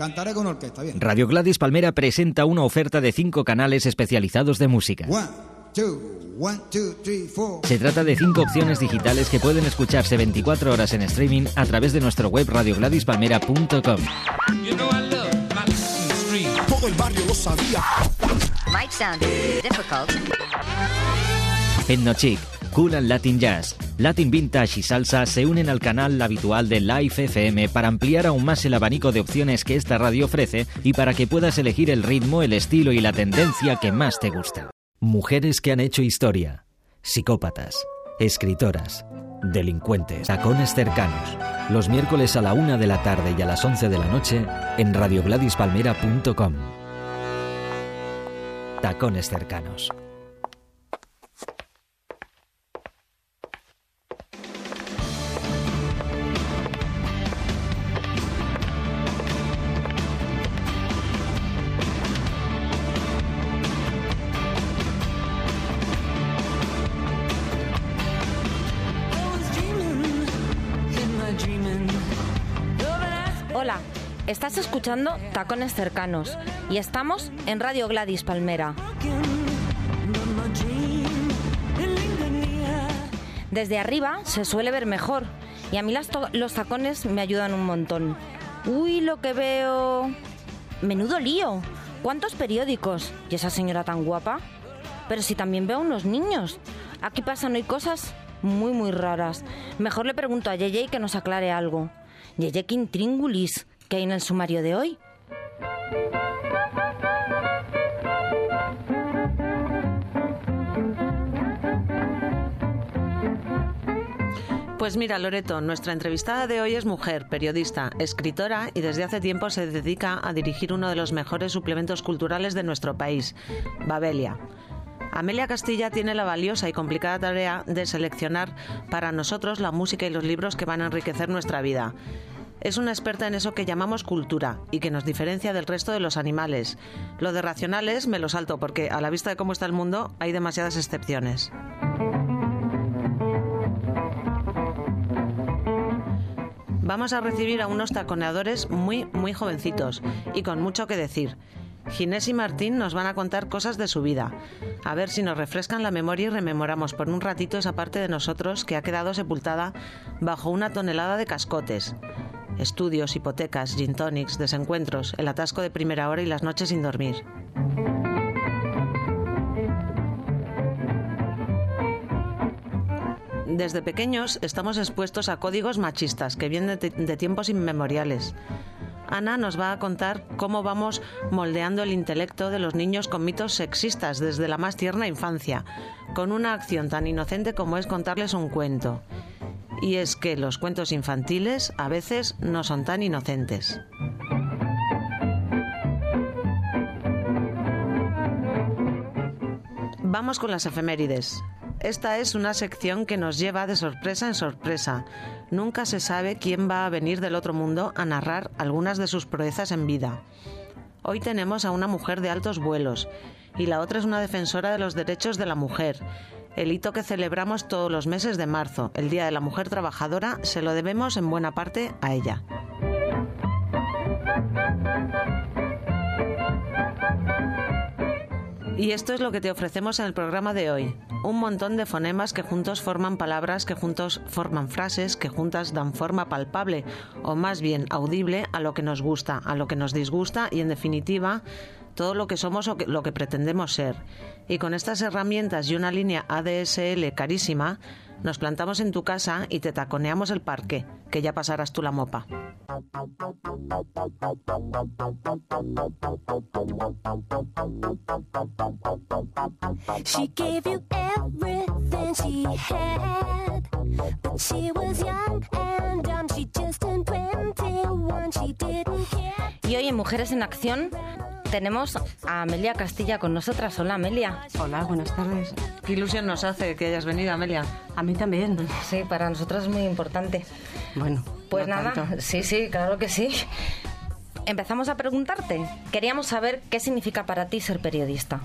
Cantaré con orquesta, bien. Radio Gladys Palmera presenta una oferta de cinco canales especializados de música. One, two, one, two, three, four. Se trata de cinco opciones digitales que pueden escucharse 24 horas en streaming a través de nuestro web radiogladyspalmera.com. You know. Todo el barrio lo sabía. Might sound difficult. Etnochic, Cool and Latin Jazz, Latin Vintage y Salsa se unen al canal habitual de Live FM para ampliar aún más el abanico de opciones que esta radio ofrece y para que puedas elegir el ritmo, el estilo y la tendencia que más te gusta. Mujeres que han hecho historia, psicópatas, escritoras, delincuentes, tacones cercanos. Los miércoles a la una de la tarde y a las 11 de la noche en radiogladispalmera.com. Tacones cercanos. Estás escuchando Tacones Cercanos y estamos en Radio Gladys Palmera. Desde arriba se suele ver mejor y a mí los tacones me ayudan un montón. Uy, lo que veo... Menudo lío. ¿Cuántos periódicos? ¿Y esa señora tan guapa? Pero si también veo unos niños. Aquí pasan hoy cosas muy, muy raras. Mejor le pregunto a Yeye que nos aclare algo. Yeye, ¿qué intríngulis que hay en el sumario de hoy? Pues mira, Loreto, nuestra entrevistada de hoy es mujer, periodista, escritora y desde hace tiempo se dedica a dirigir uno de los mejores suplementos culturales de nuestro país, Babelia. Amelia Castilla tiene la valiosa y complicada tarea de seleccionar para nosotros la música y los libros que van a enriquecer nuestra vida. Es una experta en eso que llamamos cultura y que nos diferencia del resto de los animales. Lo de racionales me lo salto porque a la vista de cómo está el mundo hay demasiadas excepciones. Vamos a recibir a unos taconeadores muy, muy jovencitos y con mucho que decir. Ginés y Martín nos van a contar cosas de su vida. A ver si nos refrescan la memoria y rememoramos por un ratito esa parte de nosotros que ha quedado sepultada bajo una tonelada de cascotes. Estudios, hipotecas, gin tonics, desencuentros, el atasco de primera hora y las noches sin dormir. Desde pequeños estamos expuestos a códigos machistas que vienen de, de tiempos inmemoriales. Ana nos va a contar cómo vamos moldeando el intelecto de los niños con mitos sexistas desde la más tierna infancia, con una acción tan inocente como es contarles un cuento. Y es que los cuentos infantiles a veces no son tan inocentes. Vamos con las efemérides. Esta es una sección que nos lleva de sorpresa en sorpresa. Nunca se sabe quién va a venir del otro mundo a narrar algunas de sus proezas en vida. Hoy tenemos a una mujer de altos vuelos y la otra es una defensora de los derechos de la mujer. El hito que celebramos todos los meses de marzo, el Día de la Mujer Trabajadora, se lo debemos en buena parte a ella. Y esto es lo que te ofrecemos en el programa de hoy. Un montón de fonemas que juntos forman palabras, que juntos forman frases, que juntas dan forma palpable, o más bien audible, a lo que nos gusta, a lo que nos disgusta y, en definitiva, todo lo que somos o lo que pretendemos ser. Y con estas herramientas y una línea ADSL carísima, nos plantamos en tu casa y te taconeamos el parque, que ya pasarás tú la mopa. She gave you everything she had. But she was young and dumb. She just turned 21. She didn't care. Y hoy en Mujeres en Acción tenemos a Amelia Castilla con nosotras. Hola Amelia. Hola, buenas tardes. Qué ilusión nos hace que hayas venido, Amelia. A mí también. Sí, para nosotras es muy importante. Bueno, Pues no nada, tanto. sí, sí, claro que sí. Empezamos a preguntarte. Queríamos saber qué significa para ti ser periodista.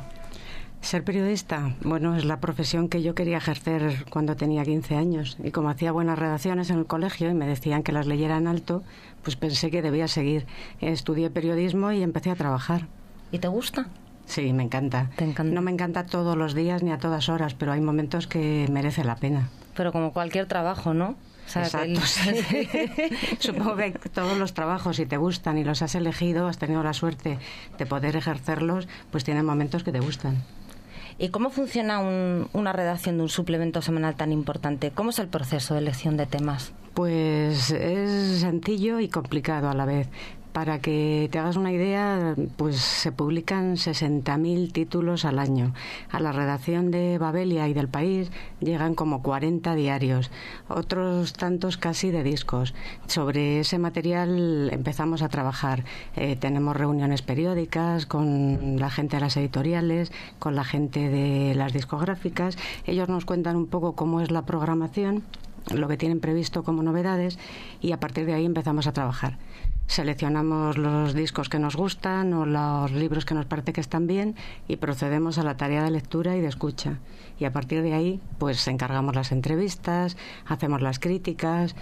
Ser periodista, bueno, es la profesión que yo quería ejercer cuando tenía 15 años. Y como hacía buenas redacciones en el colegio y me decían que las leyera en alto, pues pensé que debía seguir. Estudié periodismo y empecé a trabajar. ¿Y te gusta? Sí, me encanta. Te encanta. No me encanta todos los días ni a todas horas, pero hay momentos que merece la pena. Pero como cualquier trabajo, ¿no? O sea, que Exacto. el- sí. Supongo que todos los trabajos, si te gustan y los has elegido, has tenido la suerte de poder ejercerlos, pues tienen momentos que te gustan. ¿Y cómo funciona un- una redacción de un suplemento semanal tan importante? ¿Cómo es el proceso de elección de temas? Pues es sencillo y complicado a la vez. Para que te hagas una idea, pues se publican 60.000 títulos al año. A la redacción de Babelia y del país llegan como 40 diarios, otros tantos casi de discos. Sobre ese material empezamos a trabajar. Eh, tenemos reuniones periódicas con la gente de las editoriales, con la gente de las discográficas. Ellos nos cuentan un poco cómo es la programación lo que tienen previsto como novedades y a partir de ahí empezamos a trabajar. Seleccionamos los discos que nos gustan o los libros que nos parece que están bien y procedemos a la tarea de lectura y de escucha. Y a partir de ahí, pues encargamos las entrevistas, hacemos las críticas.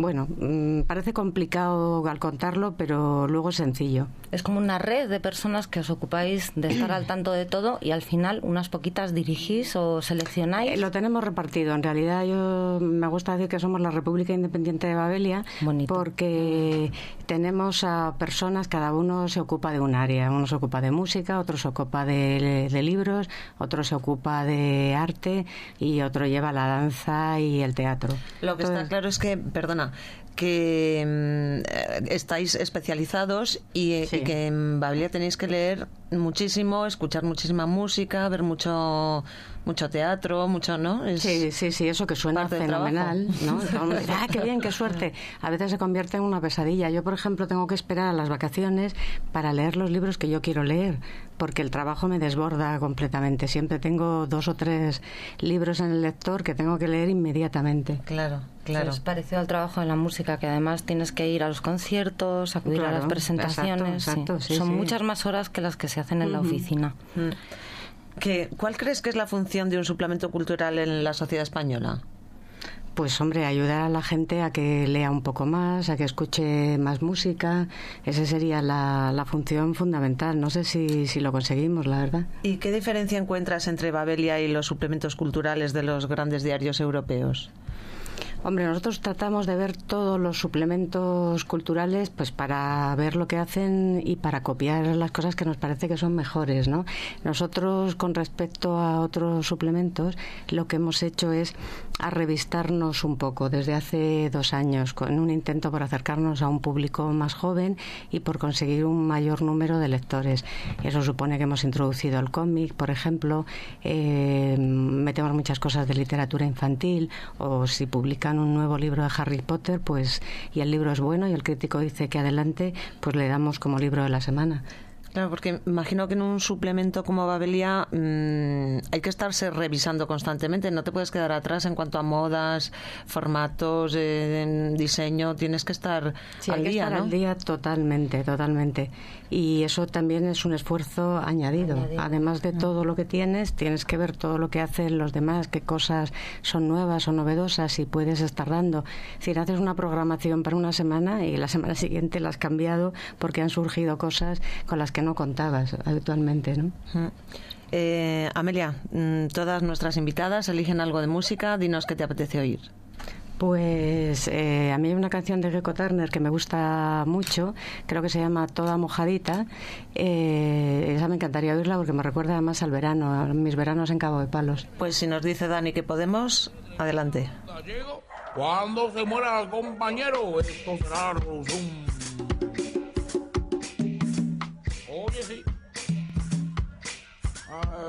Bueno, mm, parece complicado al contarlo, pero luego es sencillo. Es como una red de personas que os ocupáis de estar al tanto de todo y al final unas poquitas dirigís o seleccionáis. Eh, Lo tenemos repartido. En realidad, yo me gusta decir que somos la República Independiente de Babelia, Bonito. porque tenemos a personas, cada uno se ocupa de un área. Uno se ocupa de música, otro se ocupa de, de libros, otro se ocupa de arte y otro lleva la danza y el teatro. Lo que está claro es que, perdona, que mm, eh, estáis especializados y, eh, Sí. y que en Babelia tenéis que leer muchísimo, escuchar muchísima música, ver mucho mucho teatro, mucho, ¿no? Es- Sí, sí, sí, eso que suena fenomenal, ¿no? ah, qué bien, qué suerte. A veces se convierte en una pesadilla. Yo, por ejemplo, tengo que esperar a las vacaciones para leer los libros que yo quiero leer, porque el trabajo me desborda completamente. Siempre tengo dos o tres libros en el lector que tengo que leer inmediatamente. Claro, claro. Es parecido al trabajo de la música, que además tienes que ir a los conciertos, acudir a las presentaciones. exacto, sí. exacto, sí, Son sí. muchas más horas que las que se hacen en la oficina. Mm. ¿Qué- ¿Cuál crees que es la función de un suplemento cultural en la sociedad española? Pues hombre, ayudar a la gente a que lea un poco más, a que escuche más música, esa sería la, la función fundamental. No sé si, si lo conseguimos, la verdad. ¿Y qué diferencia encuentras entre Babelia y los suplementos culturales de los grandes diarios europeos? Hombre, nosotros tratamos de ver todos los suplementos culturales pues para ver lo que hacen y para copiar las cosas que nos parece que son mejores, ¿no? Nosotros con respecto a otros suplementos lo que hemos hecho es a revistarnos un poco desde hace dos años con un intento por acercarnos a un público más joven y por conseguir un mayor número de lectores. Eso supone que hemos introducido el cómic, por ejemplo, eh, metemos muchas cosas de literatura infantil o si un nuevo libro de Harry Potter, pues y el libro es bueno y el crítico dice que adelante, pues le damos como libro de la semana. Claro, porque imagino que en un suplemento como Babelia mm, hay que estarse revisando constantemente. No te puedes quedar atrás en cuanto a modas, formatos, eh, diseño. Tienes que estar Sí, al hay que día, estar ¿no? al día totalmente, totalmente. Y eso también es un esfuerzo añadido. Añadido. Además de todo lo que tienes, tienes que ver todo lo que hacen los demás, qué cosas son nuevas o novedosas y puedes estar dando. Si haces una programación para una semana y la semana siguiente la has cambiado porque han surgido cosas con las que no contabas habitualmente, ¿no? Eh, Amelia, mm, todas nuestras invitadas eligen algo de música. Dinos qué te apetece oír. Pues eh, a mí hay una canción de Gecko Turner que me gusta mucho, creo que se llama Toda Mojadita. Eh, esa me encantaría oírla porque me recuerda además al verano, a mis veranos en Cabo de Palos. Pues si nos dice Dani que podemos, adelante. Cuando se muera el compañero, esto será Rosum. Oye, sí.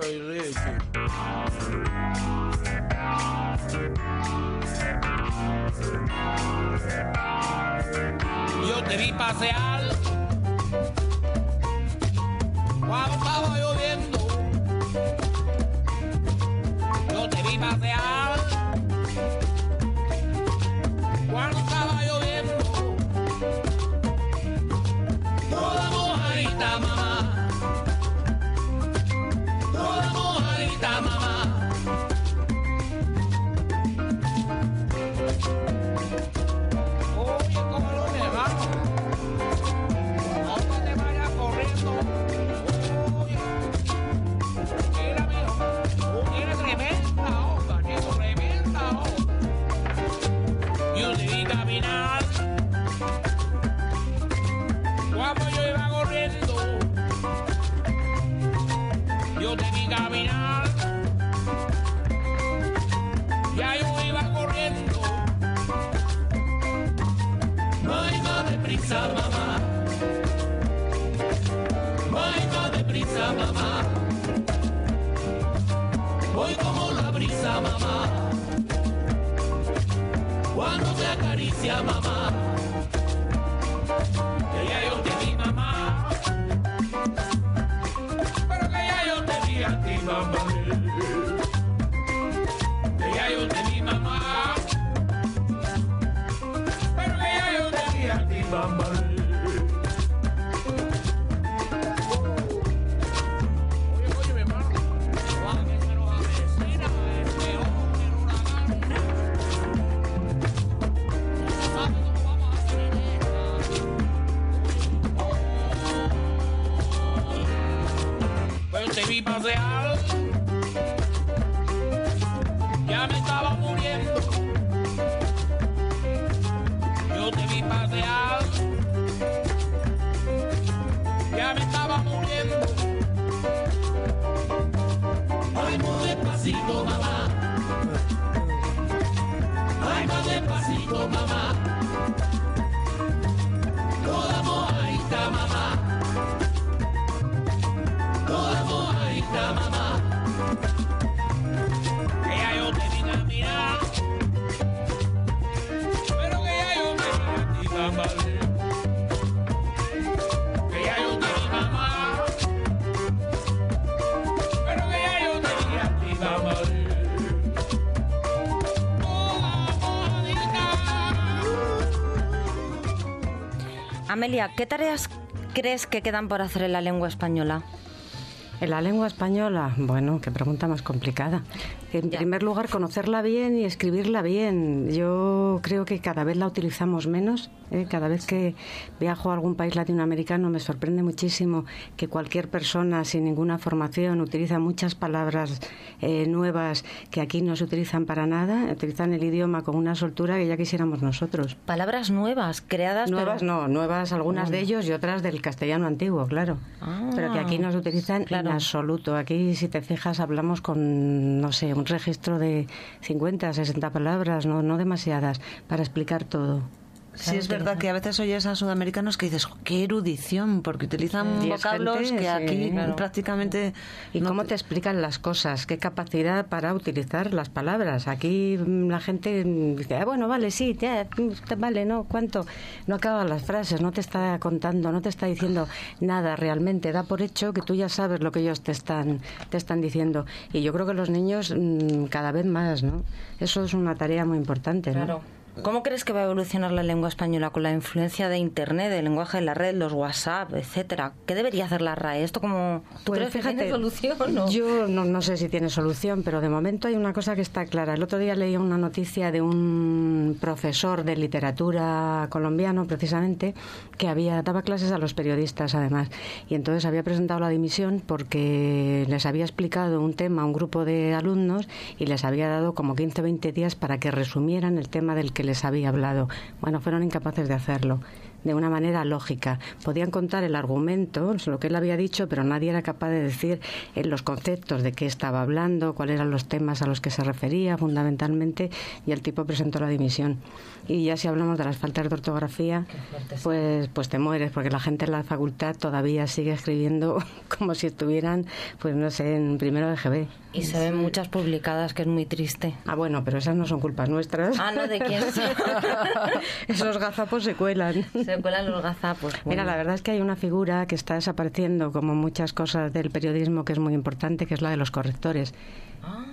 Ay, Ricky. Yo te vi pasear mamá. Ya me estaba muriendo. Yo te vi pasear. Amelia, ¿qué tareas crees que quedan por hacer en la lengua española? En la lengua española, bueno, qué pregunta más complicada. En Ya. primer lugar, conocerla bien y escribirla bien. Yo creo que cada vez la utilizamos menos. ¿eh? Cada vez que viajo a algún país latinoamericano me sorprende muchísimo que cualquier persona sin ninguna formación utiliza muchas palabras eh, nuevas que aquí no se utilizan para nada. Utilizan el idioma con una soltura que ya quisiéramos nosotros. Palabras nuevas, creadas pero- Nuevas no, nuevas algunas de ellos y otras del castellano antiguo, claro. Ah, Pero que aquí no se utilizan claro. en absoluto. Aquí, si te fijas, hablamos con, no sé, un registro de 50, 60 palabras, no, no demasiadas, para explicar todo. Sí, es verdad que a veces oyes a sudamericanos que dices, "Jo, qué erudición, porque utilizan vocablos gente, que sí, aquí claro. prácticamente... ¿Y no cómo te- te explican las cosas? ¿Qué capacidad para utilizar las palabras? Aquí mm, la gente mm, dice, ah, bueno, vale, sí, ya, vale, ¿no? ¿Cuánto? No acaba las frases, no te está contando, no te está diciendo nada realmente. Da por hecho que tú ya sabes lo que ellos te están, te están diciendo. Y yo creo que los niños mm, cada vez más, ¿no? Eso es una tarea muy importante, ¿no? Claro. ¿Cómo crees que va a evolucionar la lengua española con la influencia de Internet, del lenguaje de la red, los WhatsApp, etcétera? ¿Qué debería hacer la RAE? ¿Esto como... ¿Tú Pues crees que tiene solución o no? Yo no, no sé si tiene solución, pero de momento hay una cosa que está clara. El otro día leí una noticia de un profesor de literatura colombiano, precisamente, que había daba clases a los periodistas, además, y entonces había presentado la dimisión porque les había explicado un tema a un grupo de alumnos y les había dado como 15 o 20 días para que resumieran el tema del que les había hablado. Bueno, fueron incapaces de hacerlo de una manera lógica. Podían contar el argumento, lo que él había dicho, pero nadie era capaz de decir eh, los conceptos de qué estaba hablando, cuáles eran los temas a los que se refería fundamentalmente, y el tipo presentó la dimisión. Y ya si hablamos de las faltas de ortografía, pues, pues te mueres, porque la gente en la facultad todavía sigue escribiendo como si estuvieran, pues no sé, en primero de GB. Y se ven muchas publicadas, que es muy triste. Ah, bueno, pero esas no son culpas nuestras. Ah, no, ¿de quién? Esos gazapos se cuelan. Se cuelan los gazapos. Mira, Bueno. la verdad es que hay una figura que está desapareciendo, como muchas cosas del periodismo, que es muy importante, que es la de los correctores.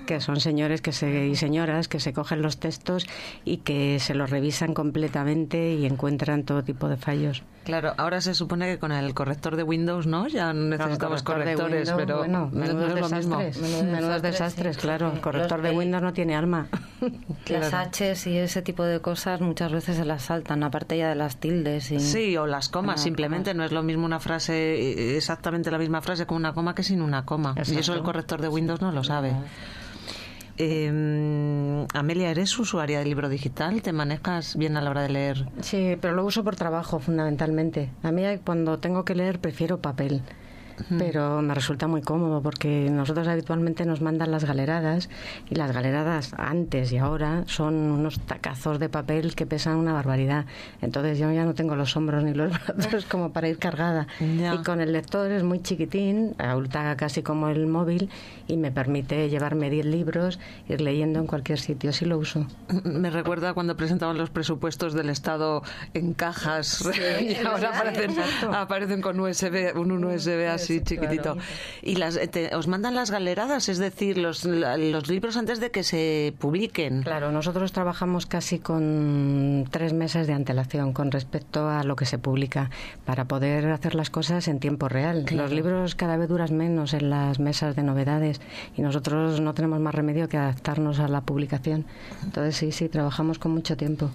Que son señores que se, y señoras que se cogen los textos y que se los revisan completamente y encuentran todo tipo de fallos. Claro, ahora se supone que con el corrector de Windows, ¿no? Ya no necesitamos correctores, Windows, pero bueno, no- no menudos es lo mismo. desastres, Menudos menudos desastres, sí, claro. sí. El corrector Los de Windows no tiene alma. Las Claro. H's y ese tipo de cosas muchas veces se las saltan, aparte ya de las tildes. Y... Sí, o las comas, simplemente no es lo mismo una frase, eh, exactamente la misma frase con una coma que sin una coma. Y eso el corrector de Windows no lo sabe. Eh, Amelia, ¿eres usuaria del libro digital? ¿Te manejas bien a la hora de leer? Sí, pero lo uso por trabajo fundamentalmente. A mí cuando tengo que leer prefiero papel. Pero me resulta muy cómodo porque nosotros habitualmente nos mandan las galeradas y las galeradas antes y ahora son unos tacazos de papel que pesan una barbaridad. Entonces yo ya no tengo los hombros ni los brazos como para ir cargada. Ya. Y con el lector es muy chiquitín, adulta casi como el móvil y me permite llevarme 10 libros, ir leyendo en cualquier sitio si lo uso. Me recuerda cuando presentaban los presupuestos del Estado en cajas y ahora aparecen, aparecen con USB, un, un USB así chiquitito. Y las, eh, te- os mandan las galeradas, es decir, los, los libros antes de que se publiquen. Claro, nosotros trabajamos casi con tres meses de antelación con respecto a lo que se publica para poder hacer las cosas en tiempo real. Los libros cada vez duran menos en las mesas de novedades y nosotros no tenemos más remedio que adaptarnos a la publicación. Entonces sí, sí, trabajamos con mucho tiempo.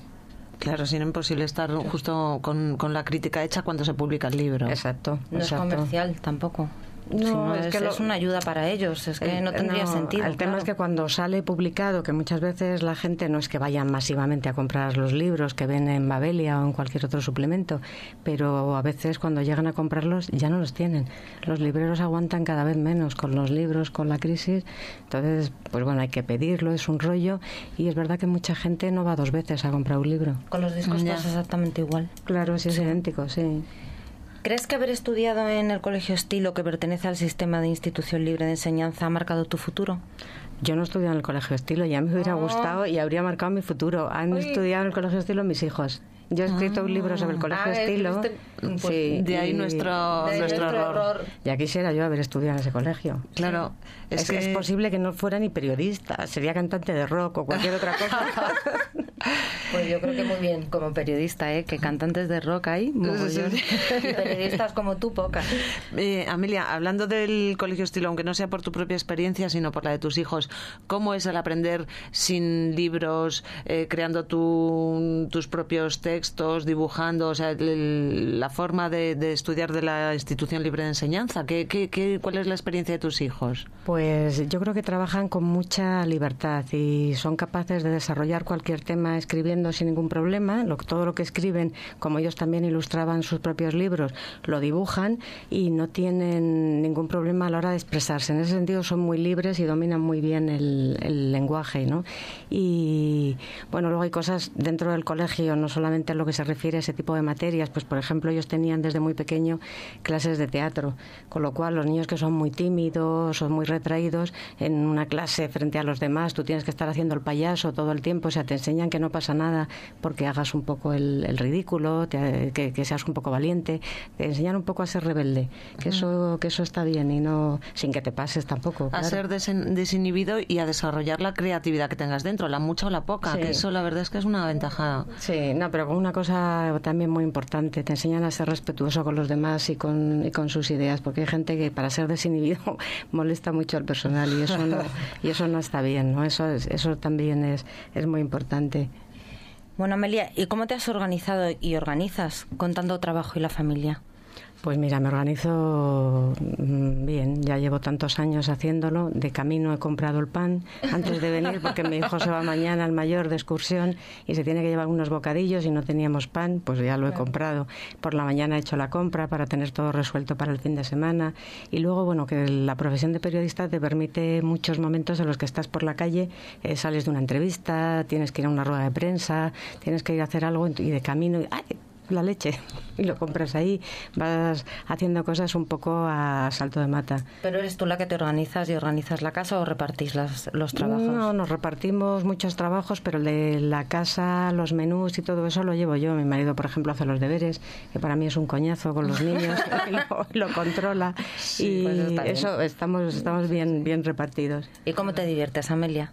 Claro, si no imposible estar justo con, con la crítica hecha cuando se publica el libro. Exacto. No es comercial tampoco. No, Si no, es es, que lo- es una ayuda para ellos, es que Eh, no tendría no, sentido. El tema claro. es que cuando sale publicado, que muchas veces la gente no es que vaya masivamente a comprar los libros que ven en Babelia o en cualquier otro suplemento, pero a veces cuando llegan a comprarlos ya no los tienen. Los libreros aguantan cada vez menos con los libros, con la crisis. Entonces, pues bueno, hay que pedirlo, es un rollo y es verdad que mucha gente no va dos veces a comprar un libro. Con los discos Ya. pasa exactamente igual. Claro, sí es idéntico, sí. ¿Crees que haber estudiado en el Colegio Estilo, que pertenece al sistema de institución libre de enseñanza, ha marcado tu futuro? Yo no estudié en el colegio estilo, ya me hubiera gustado y habría marcado mi futuro. Han estudiado en el colegio estilo mis hijos. Yo he escrito un libro sobre el colegio Ah, estilo. escribiste- sí, De ahí nuestro, de ahí nuestro nuestro error. error. Ya quisiera yo haber estudiado en ese colegio. Claro, es, Es, que es posible que no fuera ni periodista, sería cantante de rock o cualquier otra cosa. Pues yo creo que muy bien como periodista, ¿eh? que cantantes de rock hay, mogollón. y periodistas como tú, pocas. Eh, Amelia, hablando del colegio estilo, aunque no sea por tu propia experiencia, sino por la de tus hijos, ¿cómo es el aprender sin libros, eh, creando tu- tus propios textos, dibujando, o sea, el- la forma de, estudiar de la institución libre de enseñanza? ¿Qué, qué, qué- cuál es la experiencia de tus hijos? Pues yo creo que trabajan con mucha libertad y son capaces de desarrollar cualquier tema escribiendo sin ningún problema. Lo- todo lo que escriben, como ellos también ilustraban sus propios libros, lo dibujan y no tienen ningún problema a la hora de expresarse. En ese sentido son muy libres y dominan muy bien el, el lenguaje. ¿no? Y bueno, luego hay cosas dentro del colegio, no solamente en lo que se refiere a ese tipo de materias. Pues por ejemplo, ellos tenían desde muy pequeño clases de teatro, con lo cual los niños que son muy tímidos o muy retraídos en una clase frente a los demás, tú tienes que estar haciendo el payaso todo el tiempo, o sea, te enseñan que no pasa nada porque hagas un poco el, el ridículo, te- que, que seas un poco valiente, te enseñan un poco a ser rebelde, que eso que eso está bien y no sin que te pases tampoco. A claro. ser desen- desinhibido y a desarrollar la creatividad que tengas dentro, la mucha o la poca, Sí. que eso la verdad es que es una ventaja. Sí, no, pero una cosa también muy importante, te enseñan a ser respetuoso con los demás y con, y con sus ideas, porque hay gente que para ser desinhibido molesta mucho al personal y eso no, y eso no está bien, ¿no? Eso, es- eso también es, es muy importante. Bueno, Amelia, ¿y cómo te has organizado y organizas con tanto trabajo y la familia? Pues mira, me organizo mm, bien, ya llevo tantos años haciéndolo. De camino he comprado el pan antes de venir porque mi hijo se va mañana al mayor de excursión y se tiene que llevar unos bocadillos y no teníamos pan, pues ya lo he comprado. Por la mañana he hecho la compra para tener todo resuelto para el fin de semana. Y luego, bueno, que la profesión de periodista te permite muchos momentos en los que estás por la calle, eh, sales de una entrevista, tienes que ir a una rueda de prensa, tienes que ir a hacer algo y de camino... ¡ay! La leche y lo compras ahí. Vas haciendo cosas un poco a salto de mata. ¿Pero eres tú la que te organizas y organizas la casa o repartís las, los trabajos? No, nos repartimos muchos trabajos, pero el de la casa, los menús y todo eso lo llevo yo. Mi marido, por ejemplo, hace los deberes, que para mí es un coñazo con los niños, y lo, lo controla. y pues está bien. eso, estamos, estamos bien, bien repartidos. ¿Y cómo te diviertes, Amelia?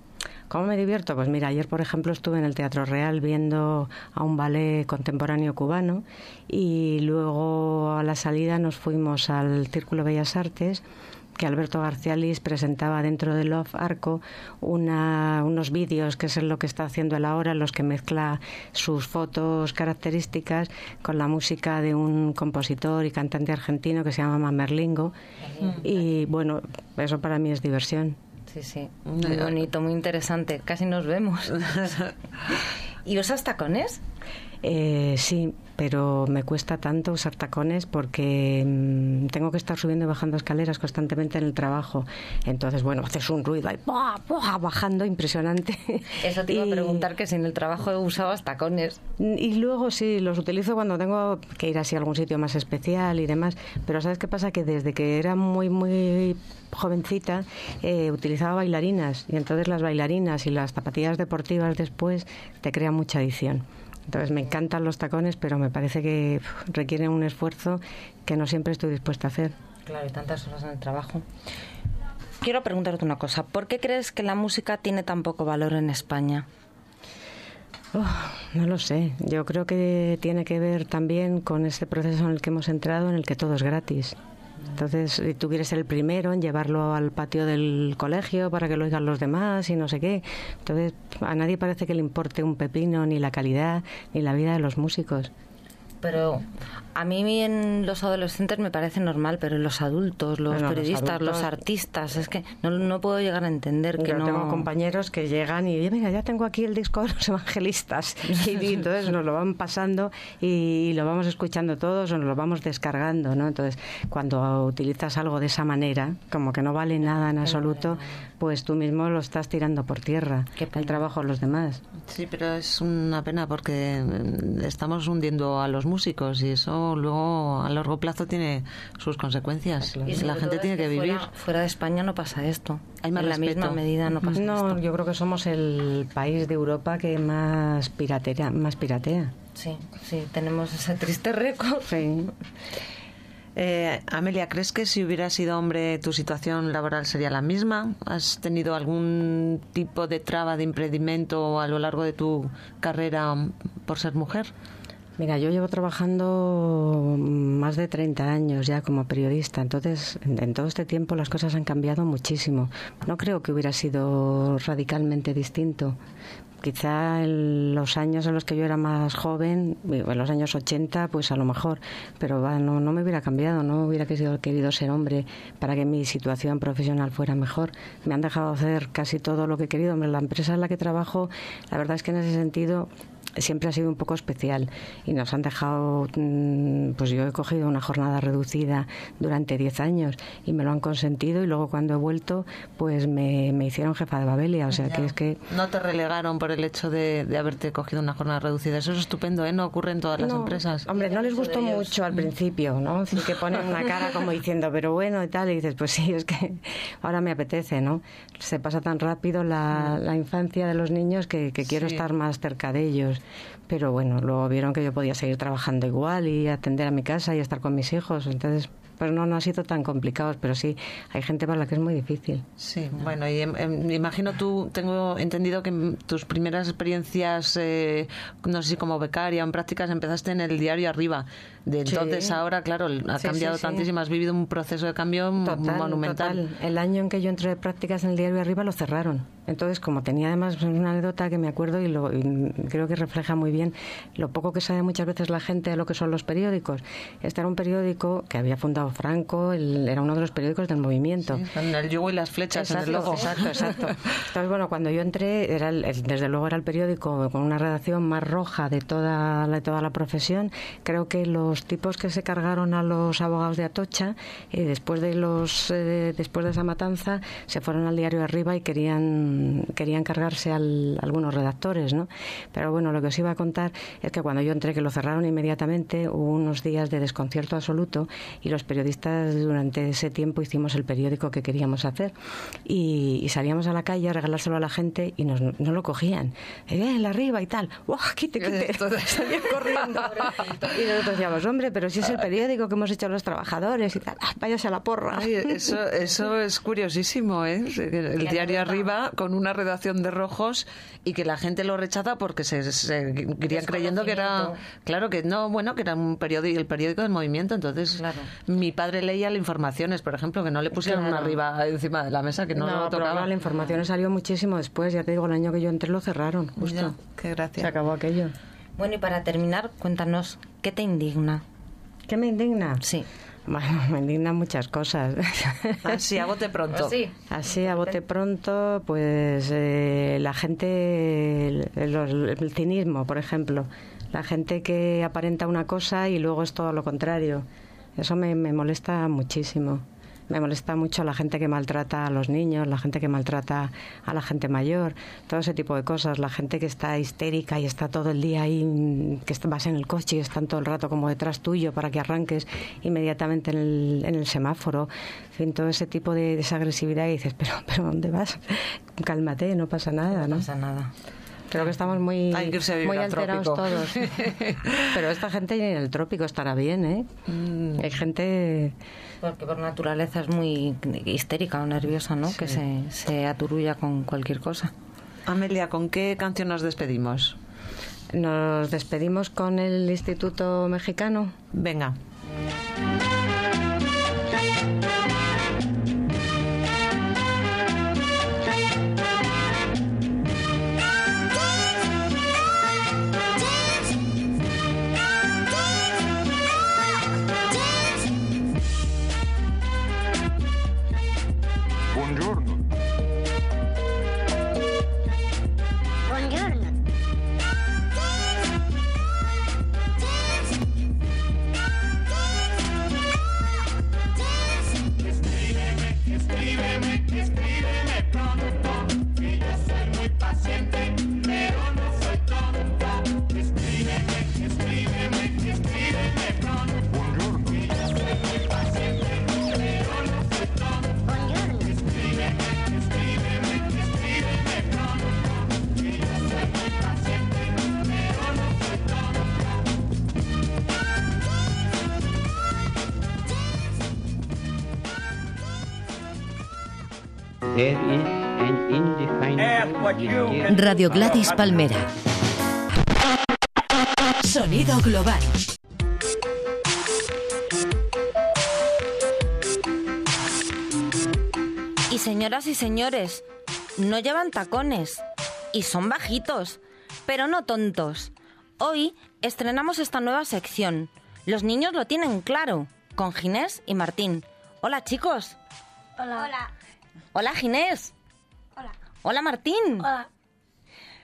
¿Cómo me divierto? Pues mira, ayer por ejemplo estuve en el Teatro Real viendo a un ballet contemporáneo cubano y luego a la salida nos fuimos al Círculo Bellas Artes que Alberto Garcialis presentaba dentro de Love Arco una- unos vídeos, que es lo que está haciendo él ahora, en los que mezcla sus fotos características con la música de un compositor y cantante argentino que se llama Merlingo. Y bueno, eso para mí es diversión. Sí, sí. Muy bonito, muy interesante. Casi nos vemos. ¿Y usas tacones? Eh, sí, pero me cuesta tanto usar tacones porque mm, tengo que estar subiendo y bajando escaleras constantemente en el trabajo. Entonces, bueno, haces un ruido ahí, ¡buah, buah! bajando impresionante. Eso te iba a preguntar que si en el trabajo usabas tacones. y luego sí, los utilizo cuando tengo que ir así a algún sitio más especial y demás. Pero ¿sabes qué pasa? Que desde que era muy, muy jovencita eh, utilizaba bailarinas. Y entonces las bailarinas y las zapatillas deportivas después te crean mucha adicción. Entonces me encantan los tacones, pero me parece que requieren un esfuerzo que no siempre estoy dispuesta a hacer. Claro, y tantas horas en el trabajo. Quiero preguntarte una cosa. ¿Por qué crees que la música tiene tan poco valor en España? Uf, no lo sé. Yo creo que tiene que ver también con este proceso en el que hemos entrado, en el que todo es gratis. Entonces, si tú quieres ser el primero en llevarlo al patio del colegio para que lo oigan los demás y no sé qué. Entonces, a nadie parece que le importe un pepino, ni la calidad, ni la vida de los músicos. Pero a mí en los adolescentes me parece normal, pero en los adultos, los Bueno, periodistas, los, adultos- artistas, es que no, no puedo llegar a entender que Yo no... tengo compañeros que llegan y "Oye, mira, ya tengo aquí el disco de los evangelistas. Y, y entonces nos lo van pasando y, lo vamos escuchando todos o nos lo vamos descargando, ¿no? Entonces, cuando utilizas algo de esa manera, como que no vale nada en absoluto, pues tú mismo lo estás tirando por tierra, Qué el trabajo de los demás. Sí, pero es una pena porque mm, estamos hundiendo a los músicos y eso luego a largo plazo tiene sus consecuencias. Y sobre La gente tiene es que vivir. Fuera, fuera de España no pasa esto. Hay más en la respeto. misma medida no pasa No, esto. yo creo que somos el país de Europa que más piratea, más piratea. Sí, sí, tenemos ese triste récord. Sí. Eh, Amelia, ¿crees que si hubiera sido hombre tu situación laboral sería la misma? ¿Has tenido algún tipo de traba, de impedimento a lo largo de tu carrera por ser mujer? Mira, yo llevo trabajando más de 30 años ya como periodista, entonces en, todo este tiempo las cosas han cambiado muchísimo. No creo que hubiera sido radicalmente distinto. Quizá en los años en los que yo era más joven, en los años 80, pues a lo mejor, pero no, no me hubiera cambiado, no hubiera querido, querido ser hombre para que mi situación profesional fuera mejor. Me han dejado hacer casi todo lo que he querido. La empresa en la que trabajo, la verdad es que en ese sentido siempre ha sido un poco especial y nos han dejado, mm, pues yo he cogido una jornada reducida durante 10 años y me lo han consentido y luego cuando he vuelto pues me, me hicieron jefa de Babelia, o sea que es que... No te relegaron por el hecho de, de haberte cogido una jornada reducida. Eso es estupendo, ¿eh? No ocurre en todas las empresas. Hombre, no les gustó mucho al principio, ¿no? Sí que ponen una cara como diciendo, pero bueno y tal, y dices, pues sí, es que ahora me apetece, ¿no? Se pasa tan rápido la, la infancia de los niños que, que quiero Sí. estar más cerca de ellos. Pero bueno, luego vieron que yo podía seguir trabajando igual y atender a mi casa y estar con mis hijos, entonces pues no, no ha sido tan complicado, pero sí, hay gente para la que es muy difícil. Sí, bueno, y em, em, imagino tú, tengo entendido que tus primeras experiencias, eh, no sé si como becaria o en prácticas, empezaste en el diario Arriba. De Sí. entonces ahora, claro, ha Sí, cambiado sí, sí. tantísimo, has vivido un proceso de cambio Total, monumental. total. El año en que yo entré de prácticas en el diario Arriba lo cerraron. Entonces, como tenía además una anécdota que me acuerdo y, lo, y creo que refleja muy bien lo poco que sabe muchas veces la gente de lo que son los periódicos. Este era un periódico que había fundado Franco, el- era uno de los periódicos del movimiento. Sí, con el yugo y las flechas en el logo. Exacto, exacto. Entonces, bueno, cuando yo entré, era el- desde luego era el periódico con una redacción más roja de toda, la- de toda la profesión. Creo que los tipos que se cargaron a los abogados de Atocha, eh, después de los eh, después de esa matanza, se fueron al diario Arriba y querían, querían cargarse al- a algunos redactores, ¿no? Pero bueno, lo que os iba a contar es que cuando yo entré, que lo cerraron inmediatamente, hubo unos días de desconcierto absoluto y los periodistas durante ese tiempo hicimos el periódico que queríamos hacer y, y salíamos a la calle a regalárselo a la gente y nos, no lo cogían. Eh, el arriba y tal. ¡Guau, quite, quite! Salían corriendo. y nosotros decíamos, hombre, pero si es el periódico que hemos hecho los trabajadores y tal. Ah, váyase a la porra. Ay, eso, eso es curiosísimo, ¿eh? El diario arriba con una redacción de rojos y que la gente lo rechaza porque se, se irían creyendo que era, claro que no, bueno, que era un periódico, el periódico del movimiento. Entonces, Claro. mi padre leía las informaciones, por ejemplo, que no le pusieron Claro. arriba encima de la mesa, que no, lo pero tocaba. claro, la información salió muchísimo después. Ya te digo, el año que yo entré lo cerraron, justo. Ya, qué Se gracia. acabó aquello. Bueno, y para terminar, cuéntanos, ¿qué te indigna? ¿Qué me indigna? Sí. Bueno, me indignan muchas cosas. Así, a bote pronto. Sí. Así, a bote pronto, pues eh, la gente, el cinismo, por ejemplo. La gente que aparenta una cosa y luego es todo lo contrario. Eso me, me molesta muchísimo. Me molesta mucho la gente que maltrata a los niños, la gente que maltrata a la gente mayor, todo ese tipo de cosas. La gente que está histérica y está todo el día ahí, mm, que vas en el coche y están todo el rato como detrás tuyo para que arranques inmediatamente en el, en el semáforo. En fin, todo ese tipo de, de esa agresividad y dices, pero, pero ¿dónde vas? Cálmate, no pasa nada, ¿no? No pasa nada. Creo que estamos muy, Hay que irse a vivir muy al alterados trópico. todos. Pero esta gente en el trópico estará bien, ¿eh? Mm. Hay gente... Porque por naturaleza es muy histérica o nerviosa, ¿no? Que se, se aturulla con cualquier cosa. Amelia, ¿con qué canción nos despedimos? Nos despedimos con el Instituto Mexicano. Venga. Radio Gladys Palmera. Sonido global. Y señoras y señores, no llevan tacones y son bajitos, pero no tontos. Hoy estrenamos esta nueva sección. Los niños lo tienen claro, con Ginés y Martín. Hola chicos. Hola. Hola. Hola Ginés. Hola. Hola Martín. Hola.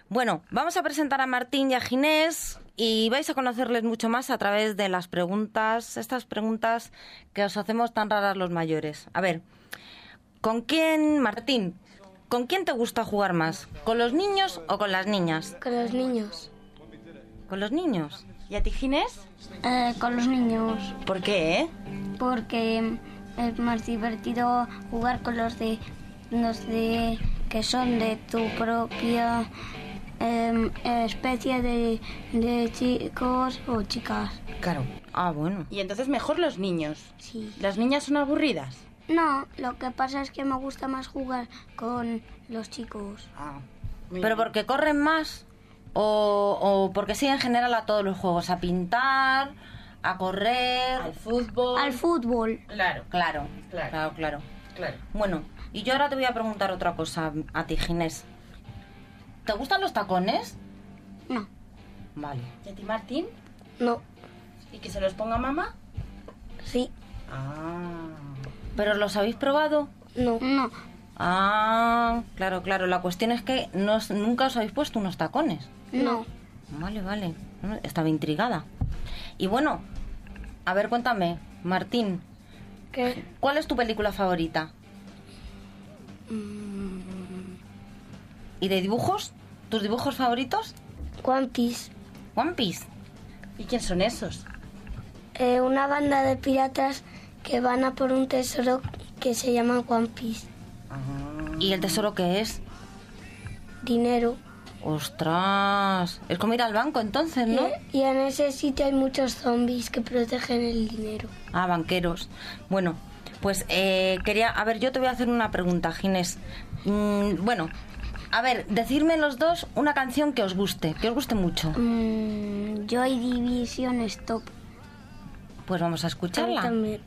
Bueno, vamos a presentar a Martín y a Ginés y vais a conocerles mucho más a través de las preguntas, estas preguntas que os hacemos tan raras los mayores. A ver, ¿con quién, Martín, con quién te gusta jugar más? ¿Con los niños o con las niñas? Con los niños. ¿Con los niños? ¿Y a ti, Ginés? Eh, con los niños. ¿Por qué? Porque es más divertido jugar con los de los de que son de tu propia em, especie de, de chicos o chicas. Claro. Ah, bueno. Y entonces mejor los niños. Sí. ¿Las niñas son aburridas? No, lo que pasa es que me gusta más jugar con los chicos. Ah. ¿Pero porque corren más? ¿O, o porque sí en general a todos los juegos? ¿A pintar? ¿A correr? Al fútbol. Al fútbol. Claro. Claro, Claro. claro, claro. Claro. Bueno, y yo ahora te voy a preguntar otra cosa a ti, Ginés. ¿Te gustan los tacones? No. Vale. ¿Y a ti, Martín? No. ¿Y que se los ponga mamá? Sí. Ah. ¿Pero los habéis probado? No. No. Ah, claro, claro. La cuestión es que no nunca os habéis puesto unos tacones. No. Vale, vale. Estaba intrigada. Y bueno, a ver, cuéntame, Martín, ¿Qué? ¿cuál es tu película favorita? ¿Y de dibujos? ¿Tus dibujos favoritos? One Piece. One Piece. ¿Y quién son esos? Eh, una banda de piratas que van a por un tesoro que se llama One Piece. ¿Y el tesoro qué es? Dinero. ¡Ostras! Es como ir al banco entonces, ¿no? Y, y en ese sitio hay muchos zombies que protegen el dinero. Ah, banqueros. Bueno, pues eh, quería... A ver, yo te voy a hacer una pregunta, Ginés. Mm, bueno, a ver, decirme los dos una canción que os guste, que os guste mucho. Mm, Joy Division Stop. Pues vamos a escucharla. También.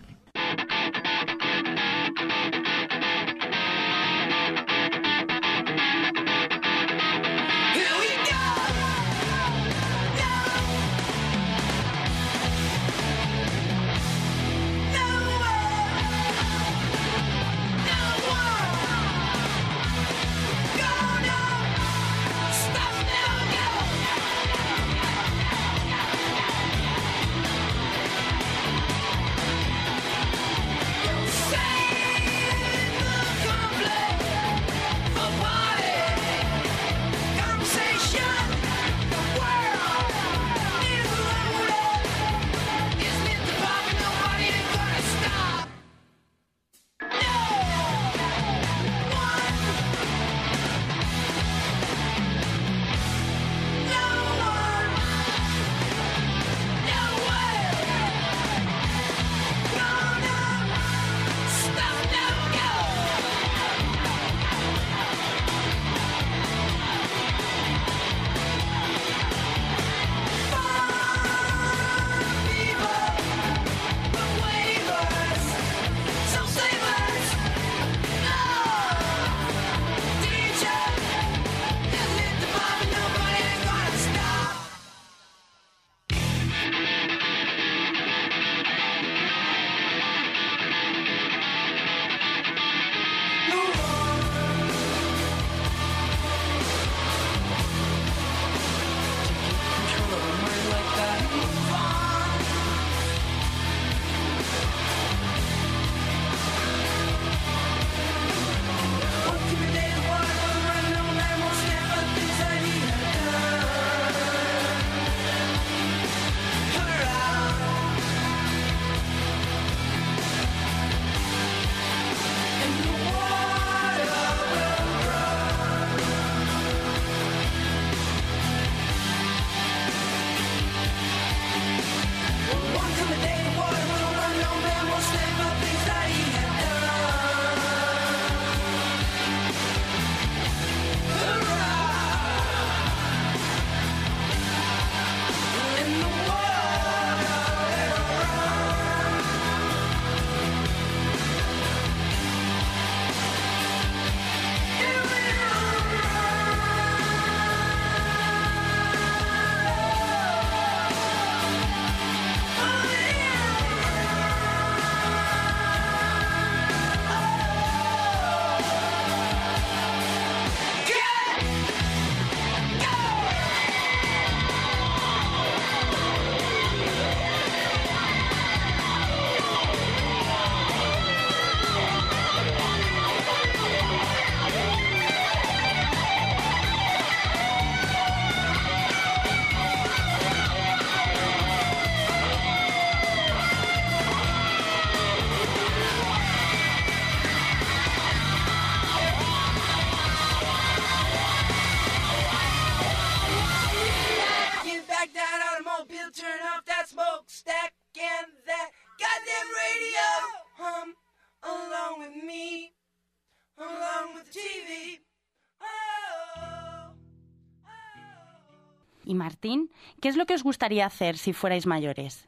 ¿Qué es lo que os gustaría hacer si fuerais mayores?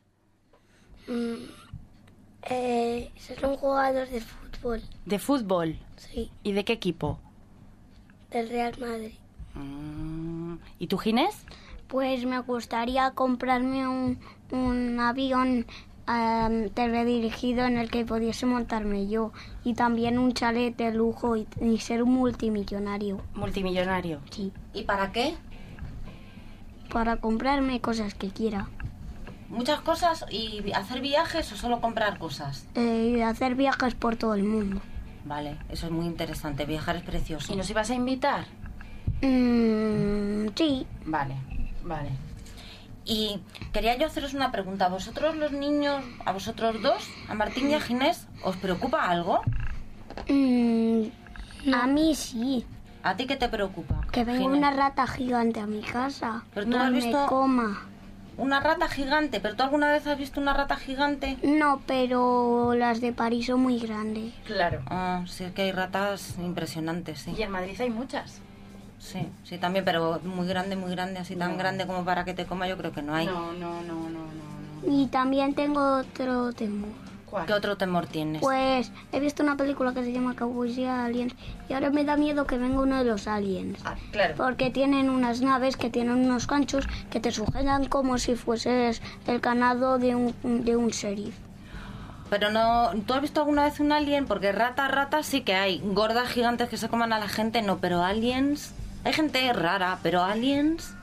Mm, eh, ser un jugador de fútbol, ¿De fútbol? sí, ¿Y de qué equipo? del Real Madrid. Mm, ¿Y tú, Ginés? Pues me gustaría comprarme un, un avión am, teledirigido en el que pudiese montarme yo y también un chalet de lujo y, y ser un multimillonario. Multimillonario. Sí, ¿Y para qué? Para comprarme cosas que quiera. ¿Muchas cosas? ¿Y hacer viajes o solo comprar cosas? Eh, hacer viajes por todo el mundo. Vale, eso es muy interesante. Viajar es precioso. ¿Y nos ibas a invitar? Mm, sí, Vale, vale. Y quería yo haceros una pregunta. ¿A vosotros los niños, a vosotros dos, a Martín y a Ginés, os preocupa algo? Mm, a mí sí. ¿A ti qué te preocupa? Que venga una rata gigante a mi casa. Pero tú y has me visto- coma. Una rata gigante. ¿Pero tú alguna vez has visto una rata gigante? No, pero las de París son muy grandes. Claro. Ah, sí, es que hay ratas impresionantes, sí. Y en Madrid hay muchas. Sí, sí, también, pero muy grande, muy grande, así tan No. grande como para que te coma, yo creo que no hay. No, no, no, no, no. Y también tengo otro temor. ¿Cuál? ¿Qué otro temor tienes? Pues he visto una película que se llama Cowboys y Aliens y ahora me da miedo que venga uno de los aliens. Ah, claro. Porque tienen unas naves que tienen unos ganchos que te sujetan como si fueses el ganado de un, de un sheriff. Pero no, ¿tú has visto alguna vez un alien? Porque ratas, ratas sí que hay. Gordas gigantes que se coman a la gente, no, pero aliens... Hay gente rara, pero aliens...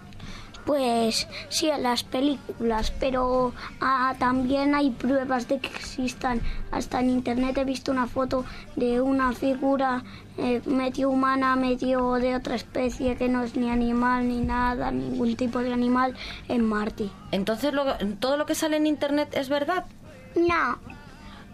Pues sí, en las películas, pero ah, también hay pruebas de que existan. Hasta en internet he visto una foto de una figura eh, medio humana, medio de otra especie que no es ni animal ni nada, ningún tipo de animal en Marte. Entonces lo- todo lo que sale en internet es verdad. No.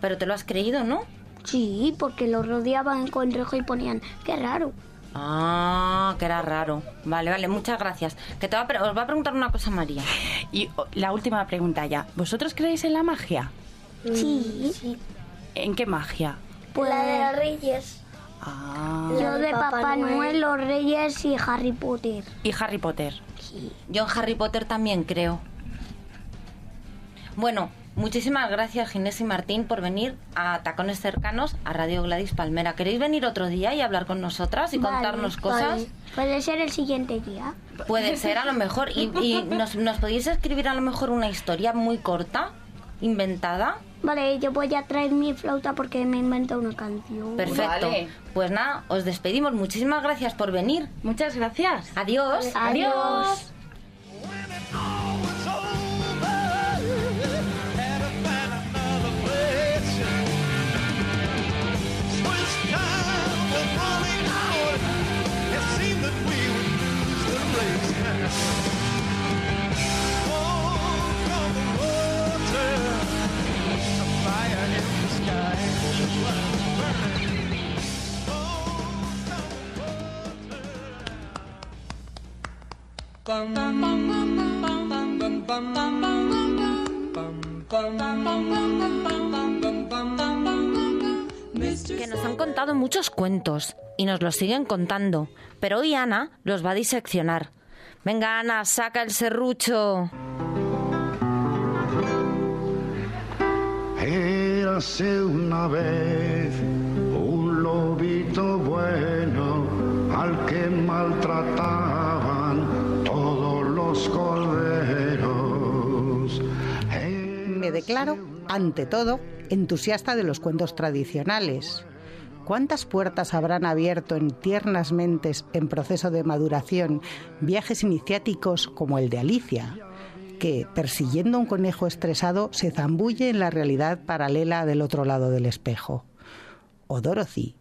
Pero te lo has creído, ¿no? Sí, porque lo rodeaban con rejo y ponían, qué raro. Ah, que era raro. Vale, vale, muchas gracias. Que te va a os va a preguntar una cosa María. Y la última pregunta ya. ¿Vosotros creéis en la magia? Sí. ¿En qué magia? Pues La de los Reyes. Ah. yo de Papá, Noel, los Reyes y Harry Potter. ¿Y Harry Potter? Yo en Harry Potter también creo. Bueno, muchísimas gracias Ginés y Martín por venir a Tacones Cercanos a Radio Gladys Palmera. ¿Queréis venir otro día y hablar con nosotras y Vale, contarnos cosas? vale. Puede ser el siguiente día. Puede ser a lo mejor. ¿Y, y nos, nos podéis escribir a lo mejor una historia muy corta, inventada? Vale, yo voy a traer mi flauta porque me invento una canción. Perfecto. Pues nada, os despedimos. Muchísimas gracias por venir. Muchas gracias. Adiós. Adiós. Que nos han contado muchos cuentos y nos los siguen contando, pero hoy Ana los va a diseccionar. Venga Ana, saca el serrucho. Érase una vez un lobito bueno al que maltrataban todos Me declaro, ante todo, entusiasta de los cuentos tradicionales. ¿Cuántas puertas habrán abierto en tiernas mentes en proceso de maduración viajes iniciáticos como el de Alicia, que, persiguiendo un conejo estresado, se zambulle en la realidad paralela del otro lado del espejo? O Dorothy,